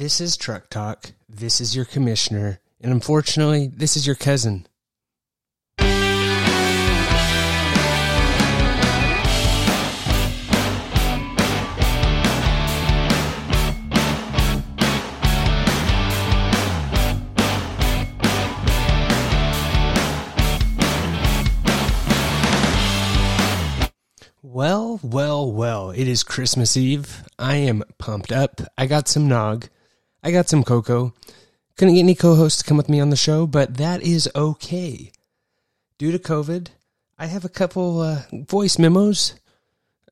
This is Truck Talk. This is your commissioner. And unfortunately, this is your cousin. Well, well, well, it is Christmas Eve. I am pumped up. I got some nog. I got some cocoa. Couldn't get any co hosts to come with me on the show, but that is okay. Due to COVID, I have a couple uh, voice memos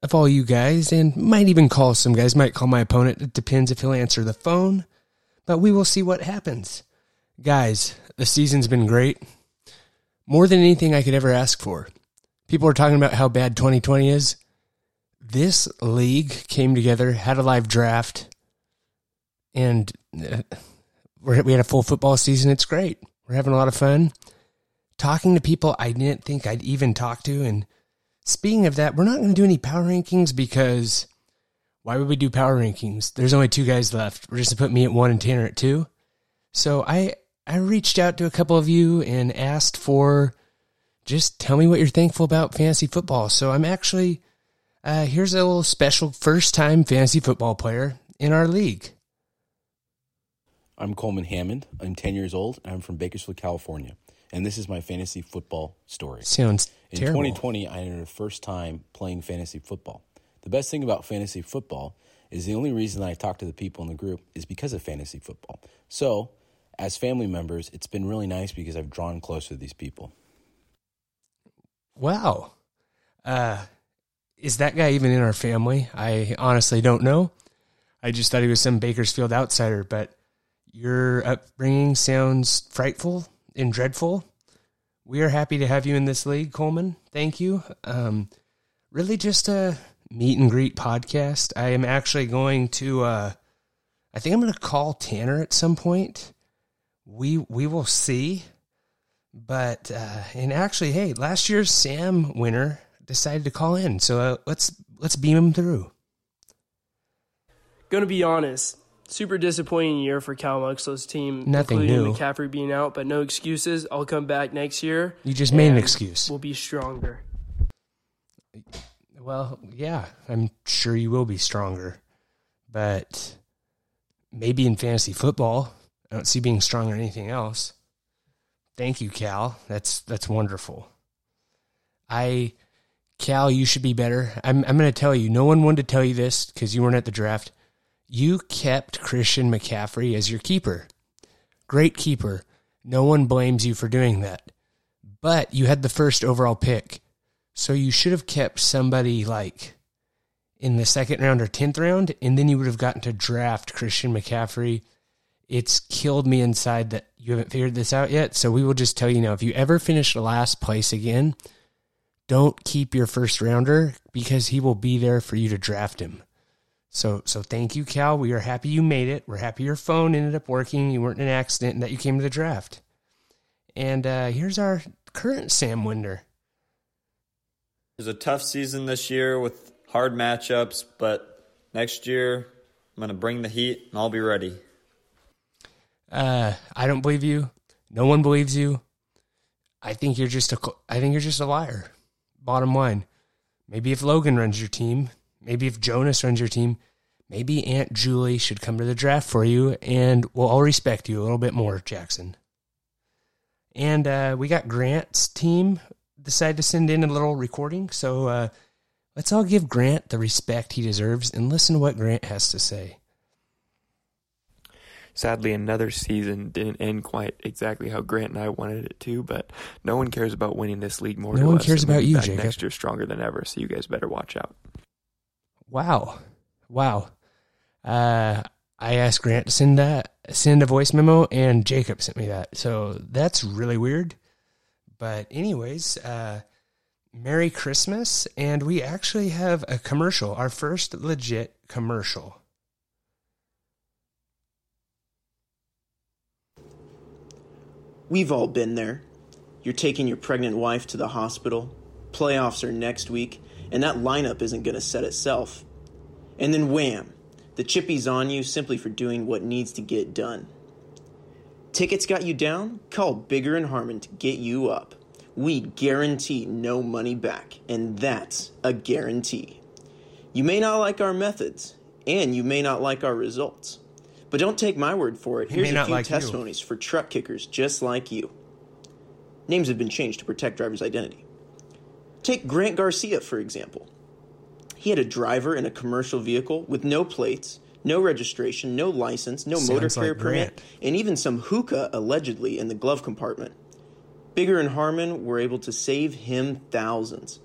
of all you guys and might even call some guys. Might call my opponent. It depends if he'll answer the phone, but we will see what happens. Guys, the season's been great. More than anything I could ever ask for. People are talking about how bad 2020 is. This league came together, had a live draft, and uh, we had a full football season. It's great. We're having a lot of fun. Talking to people I didn't think I'd even talk to. And speaking of that, we're not going to do any power rankings because why would we do power rankings? There's only two guys left. We're just going to put me at one and Tanner at two. So I I reached out to a couple of you and asked for just tell me what you're thankful about fantasy football. So I'm actually, uh, here's a little special first time fantasy football player in our league. I'm Coleman Hammond. I'm 10 years old. I'm from Bakersfield, California. And this is my fantasy football story. Sounds In terrible. 2020, I entered the first time playing fantasy football. The best thing about fantasy football is the only reason I talk to the people in the group is because of fantasy football. So, as family members, it's been really nice because I've drawn closer to these people. Wow. Uh, is that guy even in our family? I honestly don't know. I just thought he was some Bakersfield outsider, but your upbringing sounds frightful and dreadful. We are happy to have you in this league, Coleman. Thank you. Um, really just a meet and greet podcast. I am actually going to, uh, I think I'm going to call Tanner at some point. We, we will see. But uh, and actually, hey, last year's Sam winner decided to call in, so uh, let's let's beam him through. Gonna be honest, super disappointing year for Cal Muxlow's team, Nothing including new. McCaffrey being out, but no excuses. I'll come back next year. You just made an excuse. We'll be stronger. Well, yeah, I'm sure you will be stronger, but maybe in fantasy football, I don't see being strong or anything else. Thank you, Cal. That's that's wonderful. I, Cal, you should be better. I'm I'm going to tell you. No one wanted to tell you this because you weren't at the draft. You kept Christian McCaffrey as your keeper. Great keeper. No one blames you for doing that. But you had the first overall pick. So you should have kept somebody like in the second round or 10th round, and then you would have gotten to draft Christian McCaffrey. It's killed me inside that you haven't figured this out yet. So we will just tell you now if you ever finish last place again, don't keep your first rounder because he will be there for you to draft him. So so thank you, Cal. We are happy you made it. We're happy your phone ended up working. You weren't in an accident and that you came to the draft. And uh, here's our current Sam Winder. It was a tough season this year with hard matchups, but next year I'm going to bring the heat and I'll be ready. Uh, I don't believe you. No one believes you. I think you're just a. I think you're just a liar. Bottom line, maybe if Logan runs your team, maybe if Jonas runs your team, maybe Aunt Julie should come to the draft for you, and we'll all respect you a little bit more, Jackson. And uh, we got Grant's team decided to send in a little recording, so uh, let's all give Grant the respect he deserves and listen to what Grant has to say. Sadly, another season didn't end quite exactly how Grant and I wanted it to, but no one cares about winning this league more. Than us. No one cares about you, Jacob. Next year, stronger than ever. So you guys better watch out. Wow. Wow. Uh, I asked Grant to send that, send a voice memo, and Jacob sent me that. So that's really weird. But anyways, uh, Merry Christmas, and we actually have a commercial, our first legit commercial. We've all been there. You're taking your pregnant wife to the hospital, playoffs are next week, and that lineup isn't going to set itself. And then wham, The chippy's on you simply for doing what needs to get done. Tickets got you down? Call Bigger and Harmon to get you up. We guarantee no money back, and that's a guarantee. You may not like our methods, and you may not like our results. But don't take my word for it. He Here's a few like you. testimonies for truck kickers just like you. Names have been changed to protect driver's identity. Take Grant Garcia, for example. He had a driver in a commercial vehicle with no plates, no registration, no license, no Sounds motor carrier like permit, and even some hookah allegedly in the glove compartment. Bigger and Harmon were able to save him thousands.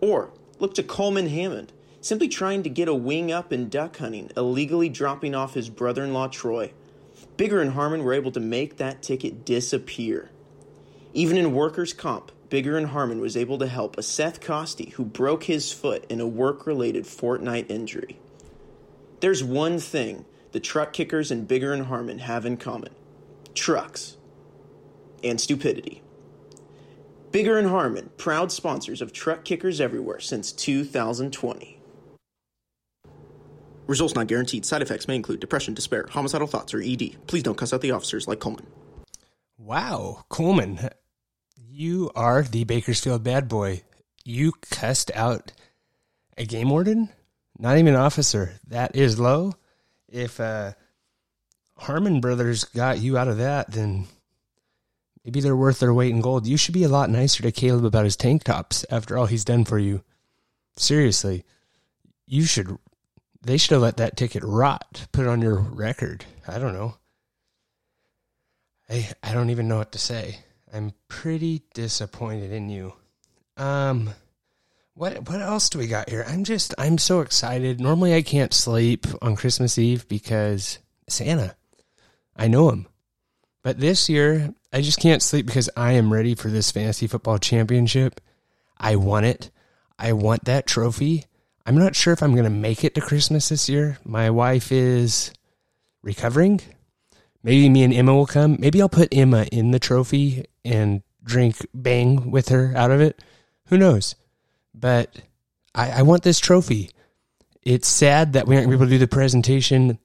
Or look to Coleman Hammond, simply trying to get a wing up in duck hunting, illegally dropping off his brother in law Troy. Bigger and Harmon were able to make that ticket disappear. Even in workers' comp, Bigger and Harmon was able to help a Seth Costi who broke his foot in a work related Fortnite injury. There's one thing the truck kickers and Bigger and Harmon have in common trucks and stupidity. Bigger and Harmon, proud sponsors of Truck Kickers Everywhere since 2020. Results not guaranteed. Side effects may include depression, despair, homicidal thoughts, or ED. Please don't cuss out the officers like Coleman. Wow, Coleman, you are the Bakersfield bad boy. You cussed out a game warden, not even an officer. That is low. If uh, Harmon Brothers got you out of that, then maybe they're worth their weight in gold. You should be a lot nicer to Caleb about his tank tops after all he's done for you. Seriously, you should. They should have let that ticket rot. Put it on your record. I don't know. I I don't even know what to say. I'm pretty disappointed in you. Um what what else do we got here? I'm just I'm so excited. Normally I can't sleep on Christmas Eve because Santa. I know him. But this year I just can't sleep because I am ready for this fantasy football championship. I want it. I want that trophy. I'm not sure if I'm going to make it to Christmas this year. My wife is recovering. Maybe me and Emma will come. Maybe I'll put Emma in the trophy and drink bang with her out of it. Who knows? But I, I want this trophy. It's sad that we aren't able to do the presentation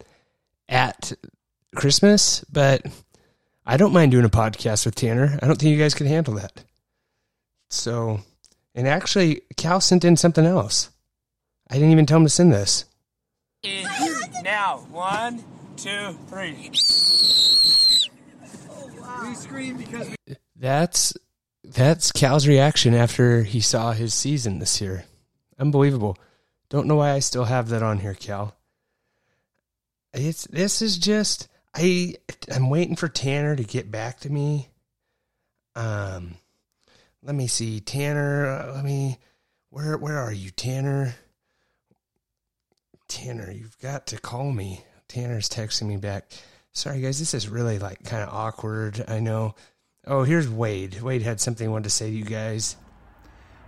at Christmas, but I don't mind doing a podcast with Tanner. I don't think you guys could handle that. So, and actually, Cal sent in something else. I didn't even tell him to send this. Now, one, two, three. We scream because That's that's Cal's reaction after he saw his season this year. Unbelievable. Don't know why I still have that on here, Cal. It's this is just I I'm waiting for Tanner to get back to me. Um let me see Tanner, uh, let me where where are you Tanner? Tanner, you've got to call me. Tanner's texting me back. Sorry guys, this is really like kind of awkward. I know. Oh, here's Wade. Wade had something he wanted to say to you guys.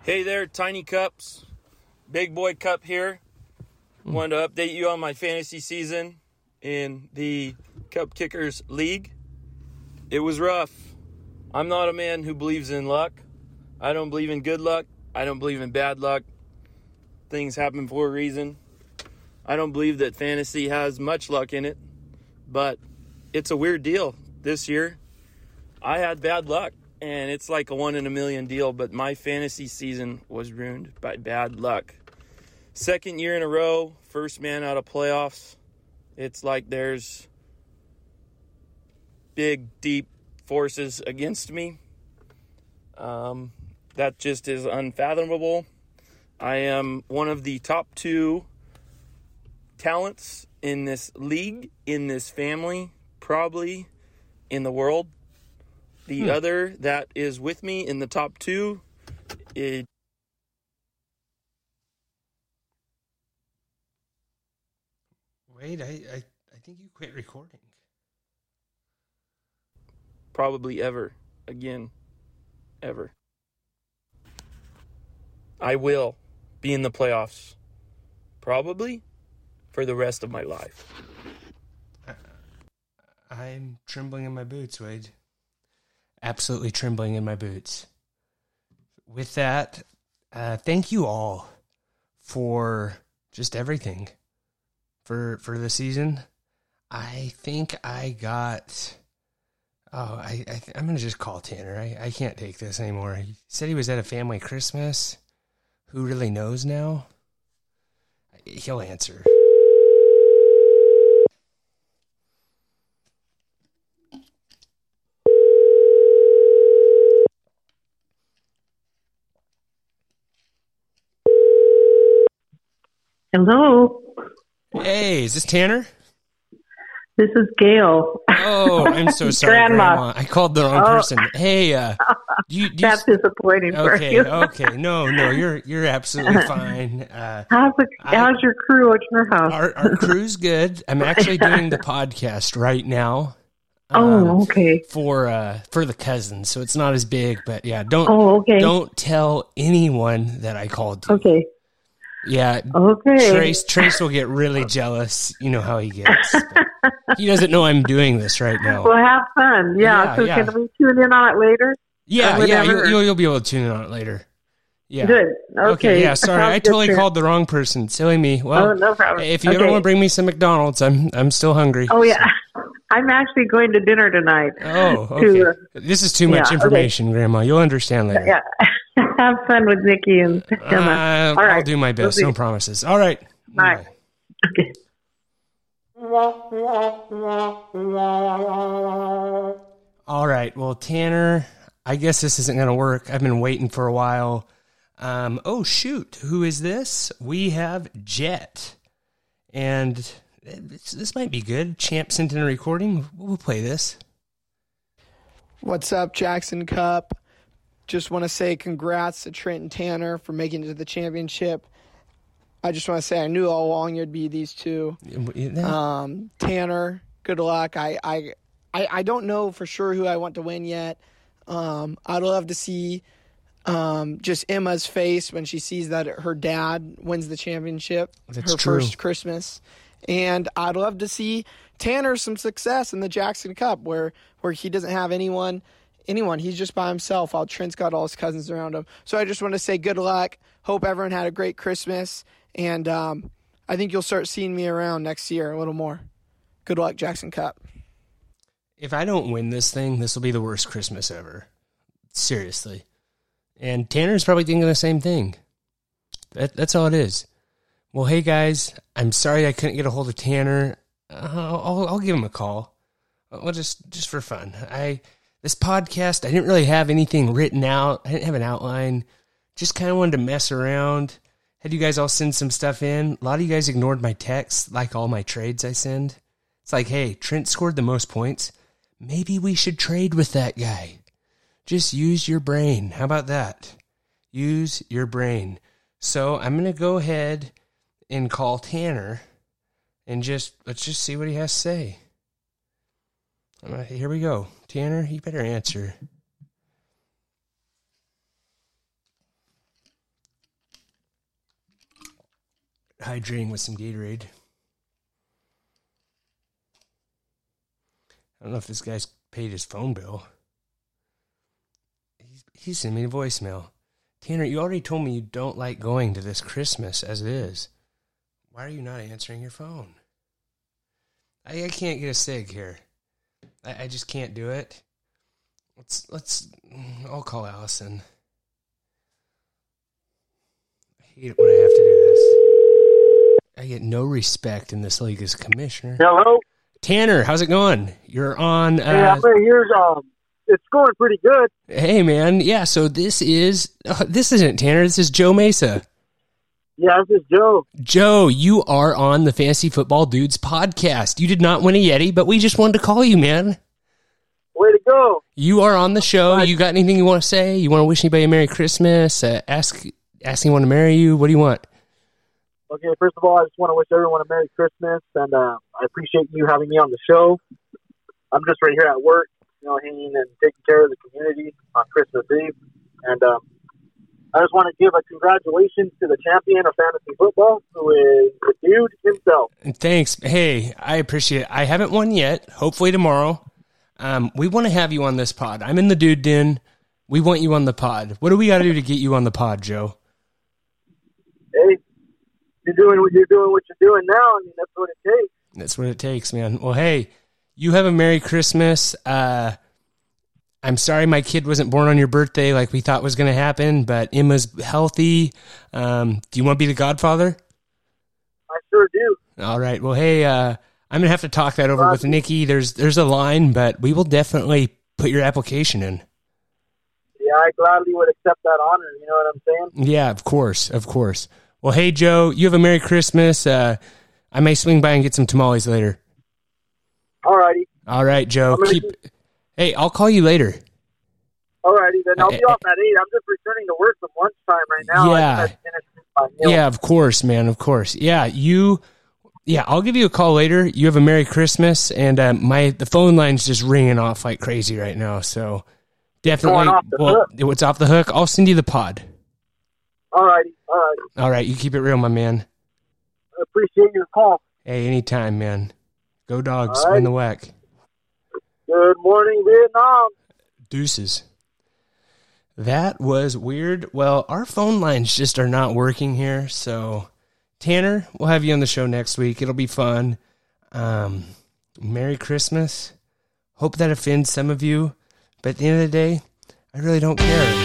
Hey there, Tiny Cups. Big Boy Cup here. Hmm. Wanted to update you on my fantasy season in the Cup Kickers League. It was rough. I'm not a man who believes in luck. I don't believe in good luck. I don't believe in bad luck. Things happen for a reason. I don't believe that fantasy has much luck in it, but it's a weird deal this year. I had bad luck, and it's like a one in a million deal, but my fantasy season was ruined by bad luck. Second year in a row, first man out of playoffs. It's like there's big, deep forces against me. Um, that just is unfathomable. I am one of the top two talents in this league, in this family, probably in the world. The hmm. other that is with me in the top two is Wade, I, I, I think you quit recording. probably ever again. Ever. I will be in the playoffs. Probably for the rest of my life. I'm trembling in my boots, Wade. Absolutely trembling in my boots. With that, uh, thank you all for just everything. for for the season. I think I got. Oh, I, I I'm gonna just call Tanner. I I can't take this anymore. He said he was at a family Christmas. Who really knows now? He'll answer. Hello, Hey, is this Tanner? this is Gail. Oh, I'm so sorry, Grandma. Grandma. I called the wrong Oh. person. Hey, uh, do you, do you That's disappointing for okay, you. okay. No, no, you're you're absolutely fine. Uh, How's, the, I- how's your crew at your house? our our crew's good. I'm actually doing the podcast right now. um, oh, okay. For uh for the cousins, so it's not as big, but yeah, don't Oh, okay. don't tell anyone that I called you. Okay. Yeah, Okay. Trace Trace will get really jealous. You know how he gets. he doesn't know I'm doing this right now. Well, have fun. Yeah. Yeah, so yeah. can we tune in on it later? Yeah, yeah, you'll, you'll you'll be able to tune in on it later. Yeah. Good. Okay. yeah. Sorry, I totally called the wrong person. Silly me. Well, oh, no problem. if you ever want to bring me some McDonald's, I'm I'm still hungry. Oh, yeah. I'm actually going to dinner tonight. Oh, To, okay. uh, This is too much yeah, okay. information, Grandma. You'll understand later. yeah. have fun with Nikki and Emma. Uh, All I'll do my best. We'll No promises. All right. Bye. Okay. All right. Well, Tanner, I guess this isn't going to work. I've been waiting for a while. Um, oh, shoot. Who is this? We have Jet. And this, this might be good. Champ sent in a recording. We'll play this. What's up, Jackson Cup? Just want to say congrats to Trent and Tanner for making it to the championship. I just want to say I knew all along you'd be these two. Um, Tanner, good luck. I, I, I, I don't know for sure who I want to win yet. Um, I'd love to see um, just Emma's face when she sees that her dad wins the championship, That's her true. first Christmas. And I'd love to see Tanner some success in the Jackson Cup where where he doesn't have anyone anyone. He's just by himself while Trent's got all his cousins around him. So I just want to say good luck. Hope everyone had a great Christmas. And um, I think you'll start seeing me around next year a little more. Good luck, Jackson Cup. if I don't win this thing, this will be the worst Christmas ever. Seriously. And Tanner's probably thinking the same thing. That, that's all it is. Well, hey guys, I'm sorry I couldn't get a hold of Tanner. Uh, I'll, I'll give him a call. Well, just just for fun. I this podcast, I didn't really have anything written out. I didn't have an outline. Just kind of wanted to mess around. Had you guys all send some stuff in. A lot of you guys ignored my texts, like all my trades I send. It's like, hey, Trent scored the most points. Maybe we should trade with that guy. Just use your brain. How about that? Use your brain. So I'm going to go ahead and call Tanner and just let's just see what he has to say. Gonna- Here we go. Tanner, you better answer. Hydrating with some Gatorade. I don't know if this guy's paid his phone bill. He's, he sent me a voicemail. Tanner, you already told me you don't like going to this Christmas as it is. Why are you not answering your phone? I, I can't get a sig here. I, I just can't do it. Let's let's. I'll call Allison. I hate it when I have to do this. I get no respect in this league as commissioner. Hello. Tanner, how's it going? You're on. Hey, Uh, right here. Um, it's going pretty good. hey, man. Yeah. So this is uh, this isn't Tanner. This is Joe Mesa. Yeah, this is Joe. Joe, you are on the Fantasy Football Dudes podcast. You did not win a Yeti, but we just wanted to call you, man. Way to go. You are on the show. You got anything you want to say? You want to wish anybody a Merry Christmas? Uh, ask ask anyone to marry you? What do you want? Okay, first of all, I just want to wish everyone a Merry Christmas, and uh, I appreciate you having me on the show. I'm just right here at work, you know, hanging and taking care of the community on Christmas Eve, and um, I just want to give a congratulations to the champion of fantasy football, who is the dude himself. Thanks. Hey, I appreciate it. I haven't won yet. Hopefully tomorrow. Um, we want to have you on this pod. I'm in the dude den. We want you on the pod. What do we got to do to get you on the pod, Joe? Hey, you're doing what you're doing what you're doing now. I mean, that's what it takes. That's what it takes, man. Well, hey, you have a Merry Christmas. Uh, I'm sorry my kid wasn't born on your birthday like we thought was going to happen, but Emma's healthy. Um, do you want to be the godfather? I sure do. All right. Well, hey, uh, I'm gonna have to talk that over with Nikki. There's there's a line, but we will definitely put your application in. Yeah, I gladly would accept that honor. You know what I'm saying? Yeah, of course, of course. Well, hey Joe, you have a Merry Christmas. Uh, I may swing by and get some tamales later. All righty. All right, Joe. I'm Keep. Hey, I'll call you later. All righty. Then I'll be off at eight. I'm just returning to work from lunchtime right now. Yeah. just had to finish my meal. Yeah, of course, man. Of course. Yeah, you. Yeah, I'll give you a call later. You have a Merry Christmas, and uh, my the phone line's just ringing off like crazy right now. So definitely, off well, hook. what's off the hook? I'll send you the pod. All righty. All righty. All right, you keep it real, my man. I appreciate your call. Hey, anytime, man. Go dogs, All right. win the whack. Good morning, Vietnam. Deuces. That was weird. Well, our phone lines just are not working here. So, Tanner, we'll have you on the show next week. It'll be fun. Um, Merry Christmas. Hope that offends some of you. But at the end of the day, I really don't care.